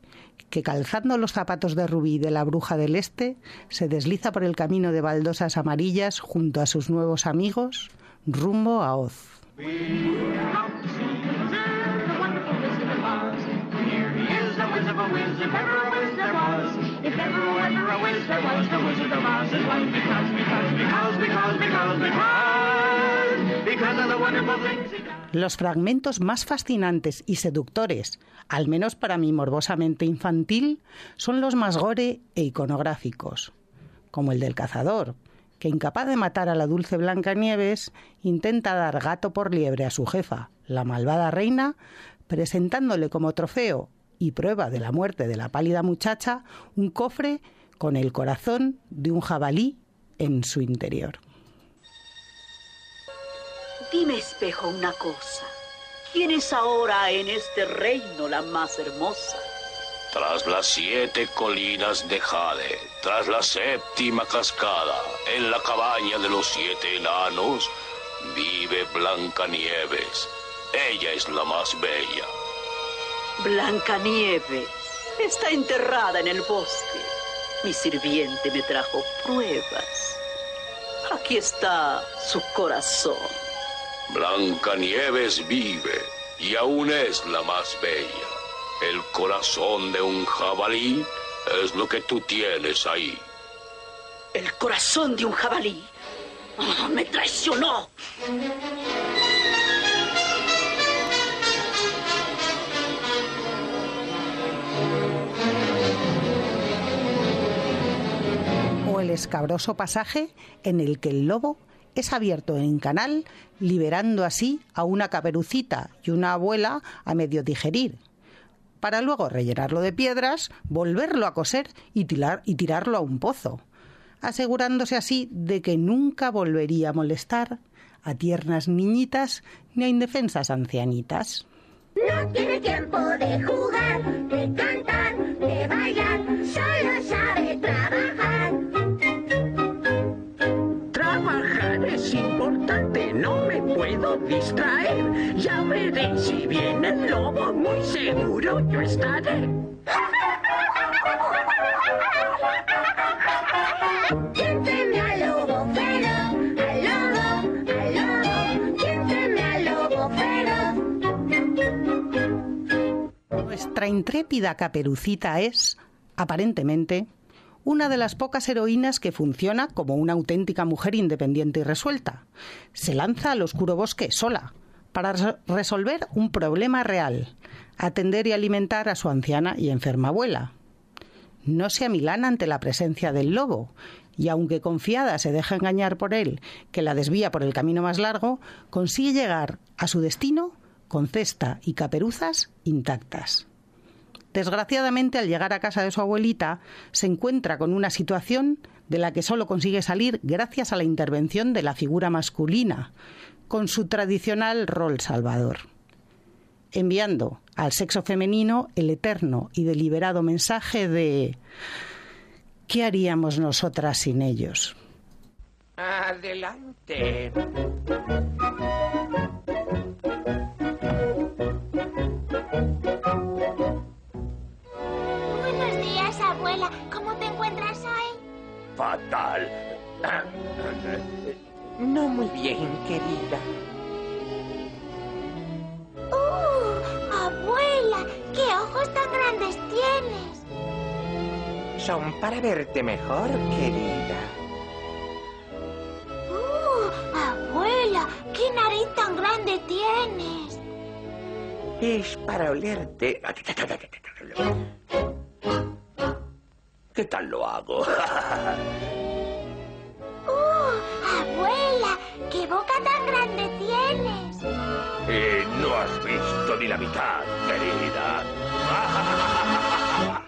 que calzando los zapatos de rubí de la bruja del este, se desliza por el camino de baldosas amarillas junto a sus nuevos amigos, rumbo a Oz. Los fragmentos más fascinantes y seductores, al menos para mi morbosamente infantil, son los más gore e iconográficos, como el del cazador, que incapaz de matar a la dulce Blancanieves, intenta dar gato por liebre a su jefa, la malvada reina, presentándole como trofeo y prueba de la muerte de la pálida muchacha un cofre con el corazón de un jabalí en su interior. Dime, espejo, una cosa. ¿Quién es ahora en este reino la más hermosa? Tras las siete colinas de Jade, tras la séptima cascada, en la cabaña de los siete enanos, vive Blancanieves. Ella es la más bella. Blancanieves está enterrada en el bosque. Mi sirviente me trajo pruebas. Aquí está su corazón. Blancanieves vive y aún es la más bella. El corazón de un jabalí es lo que tú tienes ahí. El corazón de un jabalí. ¡Ah, me traicionó. o el escabroso pasaje en el que el lobo es abierto en canal, liberando así a una caperucita y una abuela a medio digerir, para luego rellenarlo de piedras, volverlo a coser y, tirar- y tirarlo a un pozo, asegurándose así de que nunca volvería a molestar a tiernas niñitas ni a indefensas ancianitas. No tiene tiempo de jugar, de cantar, de bailar, solo sabe trabajar. Puedo distraer. Ya veré si viene el lobo, muy seguro yo estaré. ¿Quién teme al lobo feroz? Al lobo, al lobo. ¿Quién teme al lobo feroz? Nuestra intrépida caperucita es, aparentemente, una de las pocas heroínas que funciona como una auténtica mujer independiente y resuelta. Se lanza al oscuro bosque sola para res- resolver un problema real, atender y alimentar a su anciana y enferma abuela. No se amilana ante la presencia del lobo, y aunque confiada se deja engañar por él, que la desvía por el camino más largo, consigue llegar a su destino con cesta y caperuzas intactas. Desgraciadamente, al llegar a casa de su abuelita, se encuentra con una situación de la que solo consigue salir gracias a la intervención de la figura masculina, con su tradicional rol salvador, enviando al sexo femenino el eterno y deliberado mensaje de ¿qué haríamos nosotras sin ellos? Adelante. Fatal. No muy bien, querida. ¡Uh! Abuela, ¿qué ojos tan grandes tienes? Son para verte mejor, querida. ¡Uh! Abuela, ¿qué nariz tan grande tienes? Es para olerte. ¿Qué tal lo hago? ¡Uh! Abuela, ¿qué boca tan grande tienes? Eh, no has visto ni la mitad, querida.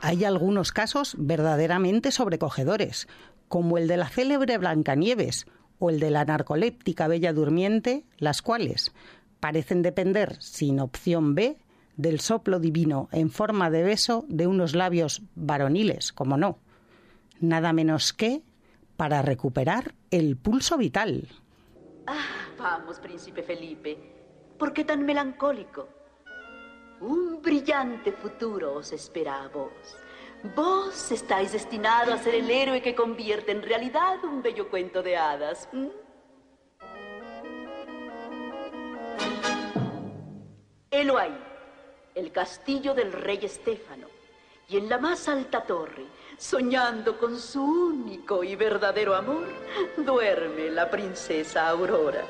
Hay algunos casos verdaderamente sobrecogedores, como el de la célebre Blancanieves o el de la narcoléptica Bella Durmiente, las cuales parecen depender, sin opción B, del soplo divino en forma de beso de unos labios varoniles, como no, nada menos que para recuperar el pulso vital. Ah, vamos, príncipe Felipe. ¿Por qué tan melancólico? Un brillante futuro os espera a vos. Vos estáis destinado a ser el héroe que convierte en realidad un bello cuento de hadas. ¿m? Helo ahí, el castillo del rey Estéfano, y en la más alta torre, soñando con su único y verdadero amor, duerme la princesa Aurora.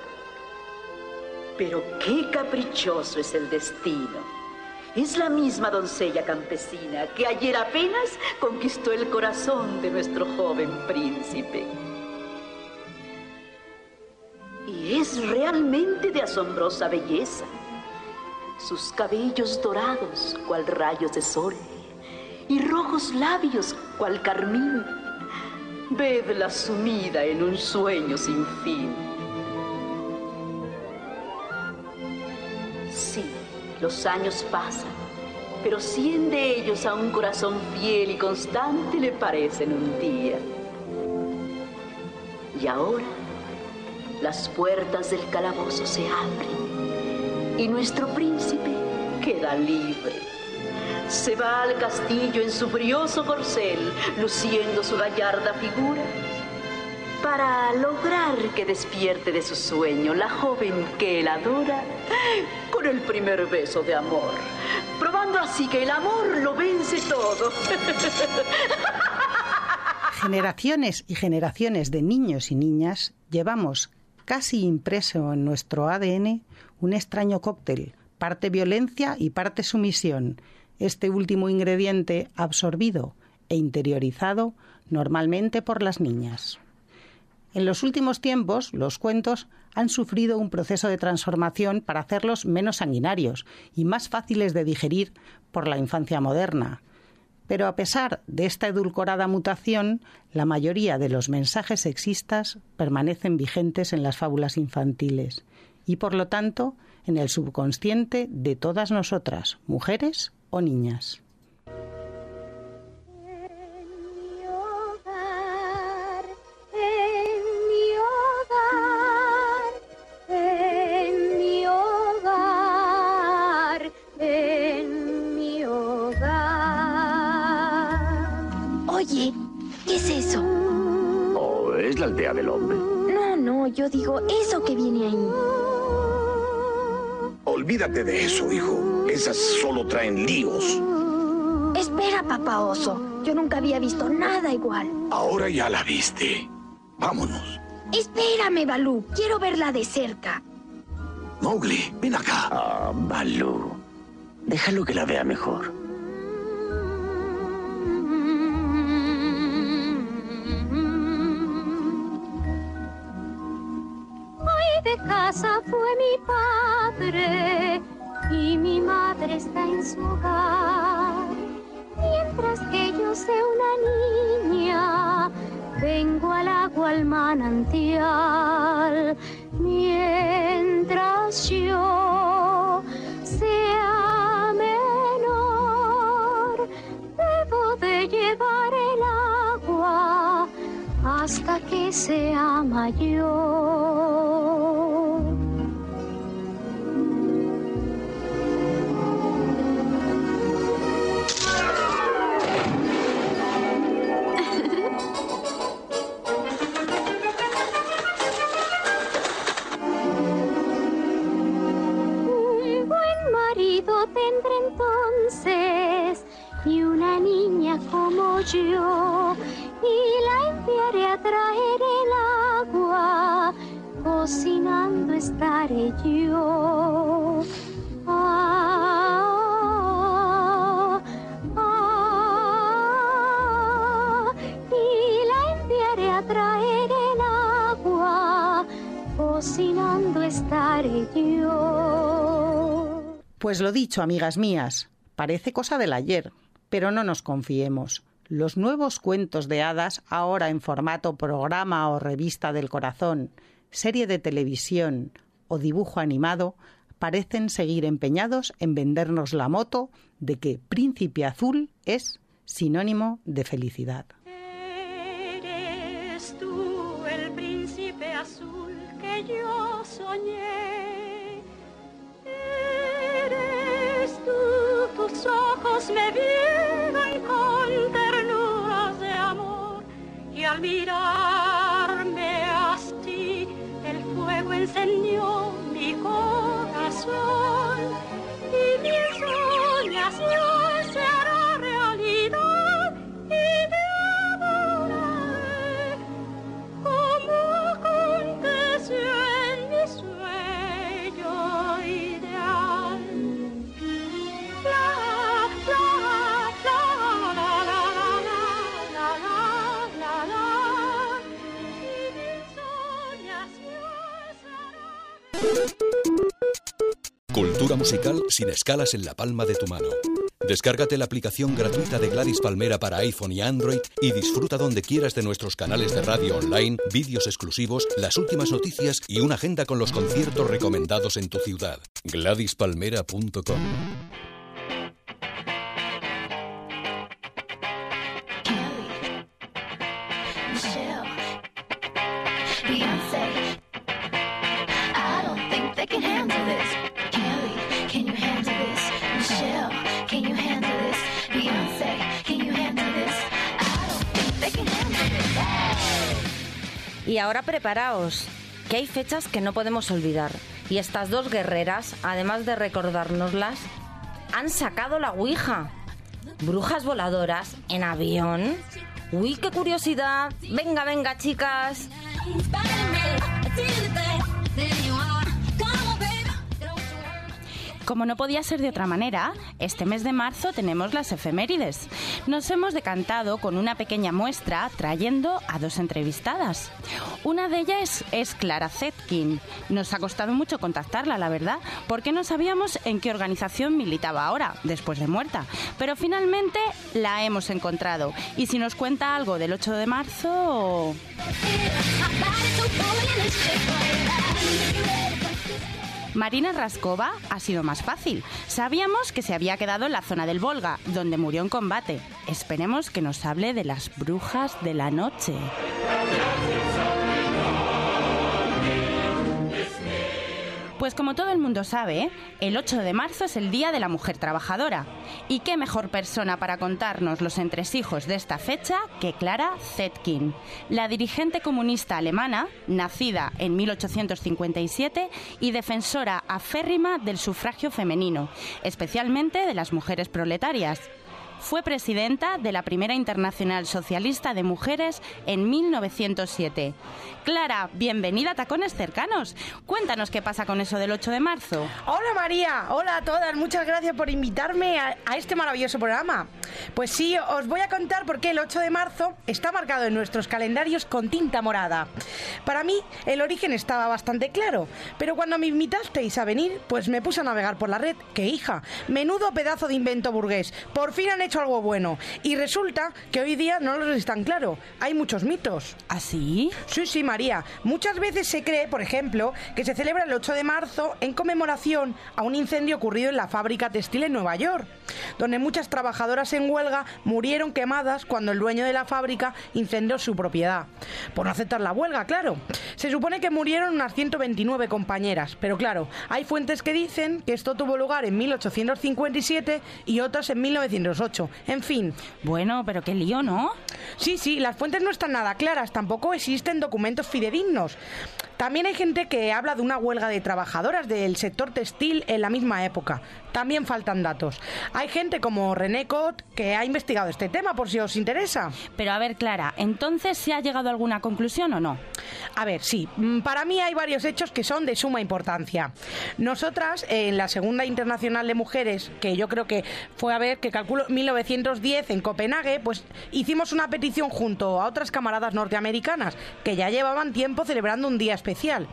Pero qué caprichoso es el destino. Es la misma doncella campesina que ayer apenas conquistó el corazón de nuestro joven príncipe. Sí, es realmente de asombrosa belleza. Sus cabellos dorados, cual rayos de sol, y rojos labios, cual carmín. Vedla sumida en un sueño sin fin. Sí, los años pasan, pero cien de ellos a un corazón fiel y constante le parecen un día. Y ahora las puertas del calabozo se abren y nuestro príncipe queda libre. Se va al castillo en su brioso corcel, luciendo su gallarda figura, para lograr que despierte de su sueño la joven que él adora con el primer beso de amor, probando así que el amor lo vence todo. Generaciones y generaciones de niños y niñas llevamos casi impreso en nuestro ADN un extraño cóctel, parte violencia y parte sumisión, este último ingrediente absorbido e interiorizado normalmente por las niñas. En los últimos tiempos, los cuentos han sufrido un proceso de transformación para hacerlos menos sanguinarios y más fáciles de digerir por la infancia moderna. Pero a pesar de esta edulcorada mutación, la mayoría de los mensajes sexistas permanecen vigentes en las fábulas infantiles y, por lo tanto, en el subconsciente de todas nosotras, mujeres o niñas. Del hombre. No, no, yo digo eso que viene ahí. Olvídate de eso, hijo. Esas solo traen líos. Espera, papá oso. Yo nunca había visto nada igual. Ahora ya la viste. Vámonos. Espérame, Balú. Quiero verla de cerca. Mowgli, ven acá. Ah, Balú. Déjalo que la vea mejor. Casa fue mi padre y mi madre está en su hogar. Mientras que yo sé una niña, vengo al agua al manantial. Mientras yo sea menor, debo de llevar el agua hasta que sea mayor. Entonces y una niña como yo y la enviaré a traer el agua, cocinando estaré yo. Ah, ah, y la enviaré a traer el agua, cocinando estaré yo. Pues lo dicho, amigas mías, parece cosa del ayer, pero no nos confiemos. Los nuevos cuentos de hadas, ahora en formato programa o revista del corazón, serie de televisión o dibujo animado, parecen seguir empeñados en vendernos la moto de que Príncipe Azul es sinónimo de felicidad. Eres tú el príncipe azul que yo soñé. Me vieron con ternuras de amor y al mirarme así el fuego encendió mi corazón musical sin escalas en la palma de tu mano. Descárgate la aplicación gratuita de Gladys Palmera para iPhone y Android y disfruta donde quieras de nuestros canales de radio online, vídeos exclusivos, las últimas noticias y una agenda con los conciertos recomendados en tu ciudad. GladysPalmera.com ahora preparaos, que hay fechas que no podemos olvidar. Y estas dos guerreras, además de recordárnoslas, han sacado la Ouija. Brujas voladoras en avión. Uy, qué curiosidad. Venga, venga, chicas. Como no podía ser de otra manera, este mes de marzo tenemos las efemérides. Nos hemos decantado con una pequeña muestra trayendo a dos entrevistadas. Una de ellas es Clara Zetkin. Nos ha costado mucho contactarla, la verdad, porque no sabíamos en qué organización militaba ahora, después de muerta. Pero finalmente la hemos encontrado. Y si nos cuenta algo del 8 de marzo... Marina Raskova ha sido más fácil. Sabíamos que se había quedado en la zona del Volga, donde murió en combate. Esperemos que nos hable de las brujas de la noche. Pues como todo el mundo sabe, el 8 de marzo es el Día de la Mujer Trabajadora. ¿Y qué mejor persona para contarnos los entresijos de esta fecha que Clara Zetkin, la dirigente comunista alemana, nacida en 1857 y defensora aférrima del sufragio femenino, especialmente de las mujeres proletarias. Fue presidenta de la primera Internacional Socialista de Mujeres en 1907. Clara, bienvenida a Tacones Cercanos. Cuéntanos qué pasa con eso del 8 de marzo. Hola María, hola a todas, muchas gracias por invitarme a, a este maravilloso programa. Pues sí, os voy a contar por qué el 8 de marzo está marcado en nuestros calendarios con tinta morada. Para mí el origen estaba bastante claro, pero cuando me invitasteis a venir, pues me puse a navegar por la red, que hija, menudo pedazo de invento burgués, por fin han hecho algo bueno. Y resulta que hoy día no lo es tan claro, hay muchos mitos. ¿Así? Sí, sí, María. Muchas veces se cree, por ejemplo, que se celebra el 8 de marzo en conmemoración a un incendio ocurrido en la fábrica textil en Nueva York, donde muchas trabajadoras en huelga murieron quemadas cuando el dueño de la fábrica incendió su propiedad. Por no aceptar la huelga, claro. Se supone que murieron unas 129 compañeras, pero claro, hay fuentes que dicen que esto tuvo lugar en 1857 y otras en 1908. En fin. Bueno, pero qué lío, ¿no? Sí, sí, las fuentes no están nada claras, tampoco existen documentos fidedignos. También hay gente que habla de una huelga de trabajadoras del sector textil en la misma época. También faltan datos. Hay gente como René Cot que ha investigado este tema por si os interesa. Pero a ver, Clara, ¿entonces se ha llegado a alguna conclusión o no? A ver, sí. Mm, Para mí hay varios hechos que son de suma importancia. Nosotras, en la Segunda Internacional de Mujeres, que yo creo que fue a ver, que calculo 1910 en Copenhague, pues hicimos una petición junto a otras camaradas norteamericanas que ya llevaban tiempo celebrando un día especial.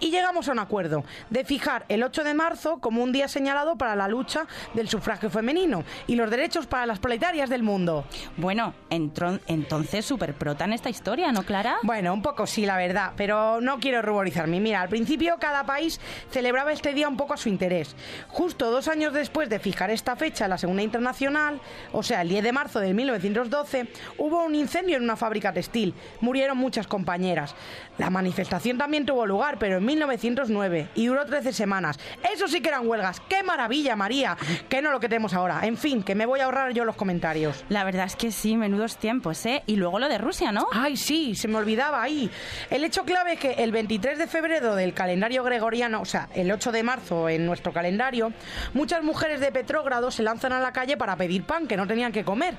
Y llegamos a un acuerdo de fijar el 8 de marzo como un día señalado para la lucha del sufragio femenino y los derechos para las proletarias del mundo. Bueno, entron- entonces súper prota en esta historia, ¿no, Clara? Bueno, un poco sí, la verdad, pero no quiero ruborizarme. Mira, al principio cada país celebraba este día un poco a su interés. Justo dos años después de fijar esta fecha en la Segunda Internacional, o sea, el 10 de marzo de 1912, hubo un incendio en una fábrica textil. Murieron muchas compañeras. La manifestación también tuvo lugar, pero en 1909 y duró 13 semanas. Eso sí que eran huelgas. ¡Qué maravilla, María! Que no lo que tenemos ahora. En fin, que me voy a ahorrar yo los comentarios. La verdad es que sí, menudos tiempos, ¿eh? Y luego lo de Rusia, ¿no? Ay, sí, se me olvidaba ahí. El hecho clave es que el 23 de febrero del calendario gregoriano, o sea, el 8 de marzo en nuestro calendario, muchas mujeres de Petrógrado se lanzan a la calle para pedir pan, que no tenían que comer.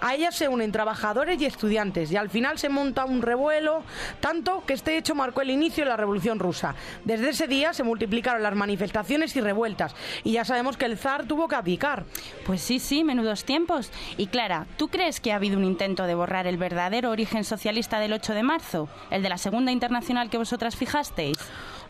A ellas se unen trabajadores y estudiantes, y al final se monta un revuelo, tanto que este hecho marcó el inicio de la Revolución Rusa. Desde ese día se multiplicaron las manifestaciones y revueltas, y ya sabemos que el zar tuvo que abdicar. Pues sí, sí, menudos tiempos. Y Clara, ¿tú crees que ha habido un intento de borrar el verdadero origen socialista del 8 de marzo? ¿El de la Segunda Internacional que vosotras fijasteis?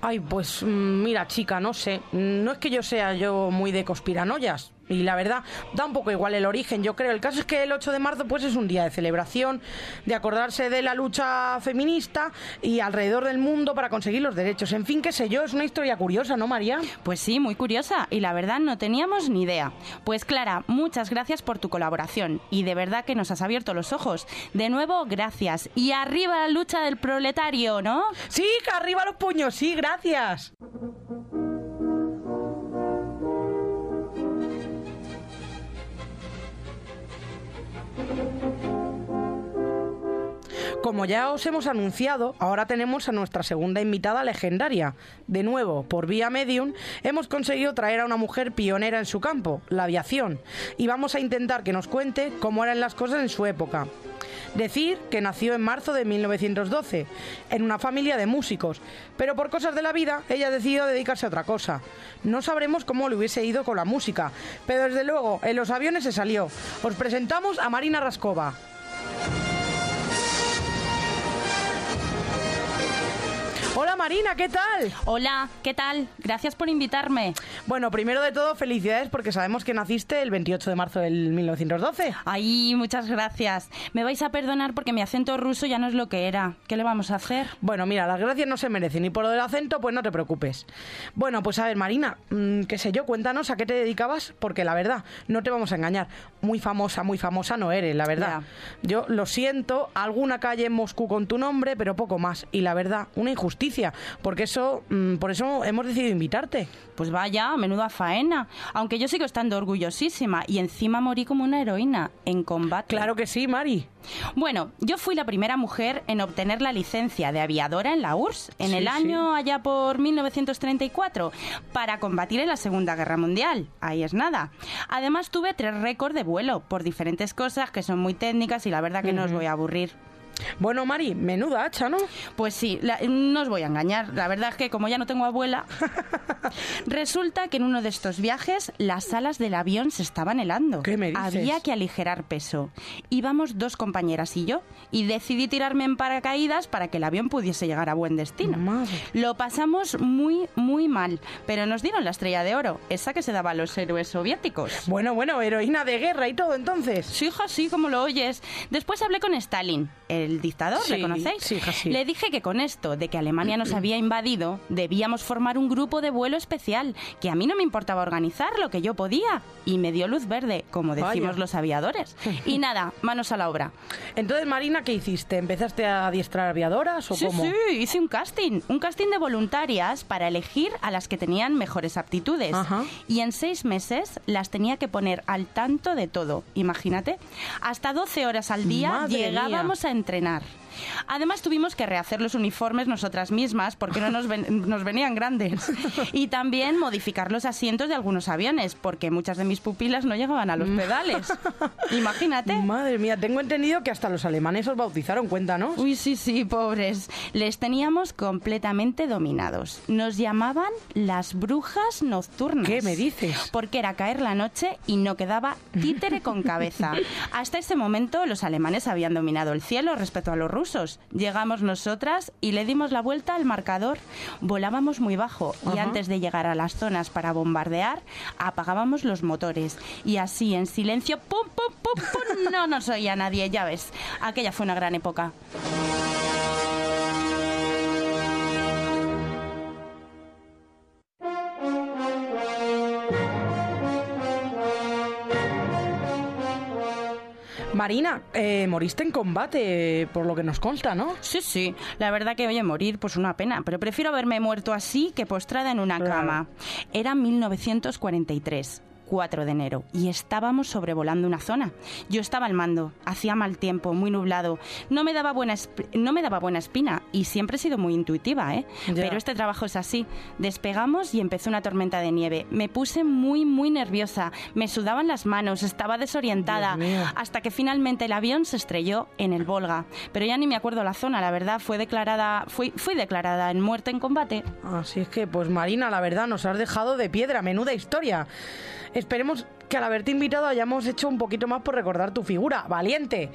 Ay, pues mm, mira, chica, no sé. No es que yo sea yo muy de conspiranoias. Y la verdad, da un poco igual el origen, yo creo. El caso es que el 8 de marzo pues es un día de celebración, de acordarse de la lucha feminista y alrededor del mundo para conseguir los derechos. En fin, qué sé yo, es una historia curiosa, ¿no, María? Pues sí, muy curiosa. Y la verdad no teníamos ni idea. Pues Clara, muchas gracias por tu colaboración. Y de verdad que nos has abierto los ojos. De nuevo, gracias. Y arriba la lucha del proletario, ¿no? Sí, que arriba los puños, sí, gracias. Como ya os hemos anunciado, ahora tenemos a nuestra segunda invitada legendaria. De nuevo, por vía medium, hemos conseguido traer a una mujer pionera en su campo, la aviación, y vamos a intentar que nos cuente cómo eran las cosas en su época. Decir que nació en marzo de 1912, en una familia de músicos, pero por cosas de la vida ella decidió dedicarse a otra cosa. No sabremos cómo le hubiese ido con la música, pero desde luego en los aviones se salió. Os presentamos a Marina Rascova. Hola Marina, ¿qué tal? Hola, ¿qué tal? Gracias por invitarme. Bueno, primero de todo, felicidades porque sabemos que naciste el 28 de marzo del 1912. Ay, muchas gracias. Me vais a perdonar porque mi acento ruso ya no es lo que era. ¿Qué le vamos a hacer? Bueno, mira, las gracias no se merecen y por lo del acento, pues no te preocupes. Bueno, pues a ver, Marina, mm, qué sé yo, cuéntanos a qué te dedicabas, porque la verdad, no te vamos a engañar. Muy famosa, muy famosa no eres, la verdad. Yo lo siento, alguna calle en Moscú con tu nombre, pero poco más. Y la verdad, una injusticia, porque eso, mm, por eso hemos decidido invitarte. Pues vaya, menuda faena. Aunque yo sigo estando orgullosísima y encima morí como una heroína en combate. Claro que sí, Mari. Bueno, yo fui la primera mujer en obtener la licencia de aviadora en la URSS en Sí, el sí. año allá por 1934 para combatir en la Segunda Guerra Mundial. Ahí es nada. Además tuve tres récords de vuelo por diferentes cosas que son muy técnicas y la verdad que no os voy a aburrir. Bueno, Mari, menuda hacha, ¿no? Pues sí, la- no os voy a engañar. La verdad es que como ya no tengo abuela, resulta que en uno de estos viajes las alas del avión se estaban helando. ¿Qué me dices? Había que aligerar peso. Íbamos dos compañeras y yo y decidí tirarme en paracaídas para que el avión pudiese llegar a buen destino. Lo pasamos muy, muy mal, pero nos dieron la estrella de oro, esa que se daba a los héroes soviéticos. Bueno, bueno, heroína de guerra y todo entonces. Sí, hija, sí, como lo oyes. Después hablé con Stalin, el dictador, ¿le Sí, conocéis? sí, sí. Le dije que con esto de que Alemania nos había invadido, debíamos formar un grupo de vuelo especial, que a mí no me importaba organizar lo que yo podía. Y me dio luz verde, como decimos Vaya. los aviadores. Y nada, manos a la obra. Entonces, Marina, ¿qué hiciste? ¿Empezaste a adiestrar aviadoras o Sí, cómo? sí, hice un casting, un casting de voluntarias para elegir a las que tenían mejores aptitudes. Ajá. Y en seis meses las tenía que poner al tanto de todo, imagínate. Hasta 12 horas al día Madre llegábamos a entrenar frenar. Además tuvimos que rehacer los uniformes nosotras mismas porque no nos, ven- nos venían grandes. Y también modificar los asientos de algunos aviones porque muchas de mis pupilas no llegaban a los pedales. Imagínate. Madre mía, tengo entendido que hasta los alemanes os bautizaron, cuéntanos. Uy, sí, sí, pobres. Les teníamos completamente dominados. Nos llamaban las brujas nocturnas. ¿Qué me dices? Porque era caer la noche y no quedaba títere con cabeza. Hasta ese momento los alemanes habían dominado el cielo respecto a los rusos. Llegamos nosotras y le dimos la vuelta al marcador. Volábamos muy bajo y antes de llegar a las zonas para bombardear, apagábamos los motores. Y así, en silencio, pum, pum, pum, pum, no nos oía nadie, ya ves. Aquella fue una gran época. Marina, eh, moriste en combate, por lo que nos consta, ¿no? Sí, sí. La verdad que, oye, morir, pues una pena. Pero prefiero haberme muerto así que postrada en una Claro. cama. Era 1943. 4 de enero y estábamos sobrevolando una zona. Yo estaba al mando, hacía mal tiempo, muy nublado. No me daba buena no me daba buena espina y siempre he sido muy intuitiva, ¿eh? Pero este trabajo es así. Despegamos y empezó una tormenta de nieve. Me puse muy muy nerviosa, me sudaban las manos, estaba desorientada hasta que finalmente el avión se estrelló en el Volga. Pero ya ni me acuerdo la zona, la verdad, fue declarada fui, fui declarada en muerte en combate. Así es que, pues Marina, la verdad, nos has dejado de piedra, menuda historia. Esperemos que al haberte invitado hayamos hecho un poquito más por recordar tu figura. ¡Valiente!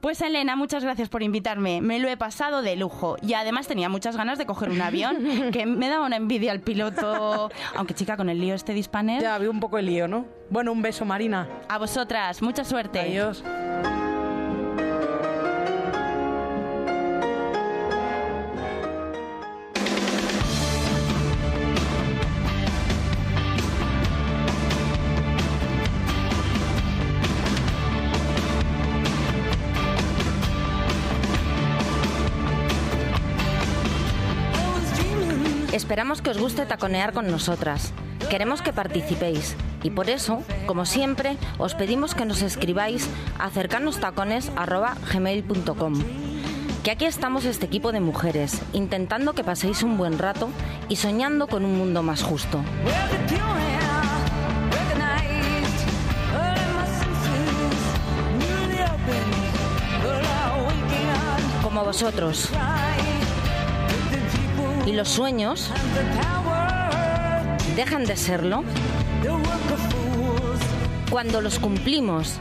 Pues Elena, muchas gracias por invitarme. Me lo he pasado de lujo. Y además tenía muchas ganas de coger un avión, que me daba una envidia al piloto. Aunque chica, con el lío este de Hispaner. Ya, había un poco el lío, ¿no? Bueno, un beso, Marina. A vosotras, mucha suerte. Adiós. Esperamos que os guste taconear con nosotras. Queremos que participéis y por eso, como siempre, os pedimos que nos escribáis a acercanostacones@gmail.com. Que aquí estamos este equipo de mujeres, intentando que paséis un buen rato y soñando con un mundo más justo. Como vosotros. Y los sueños dejan de serlo cuando los cumplimos.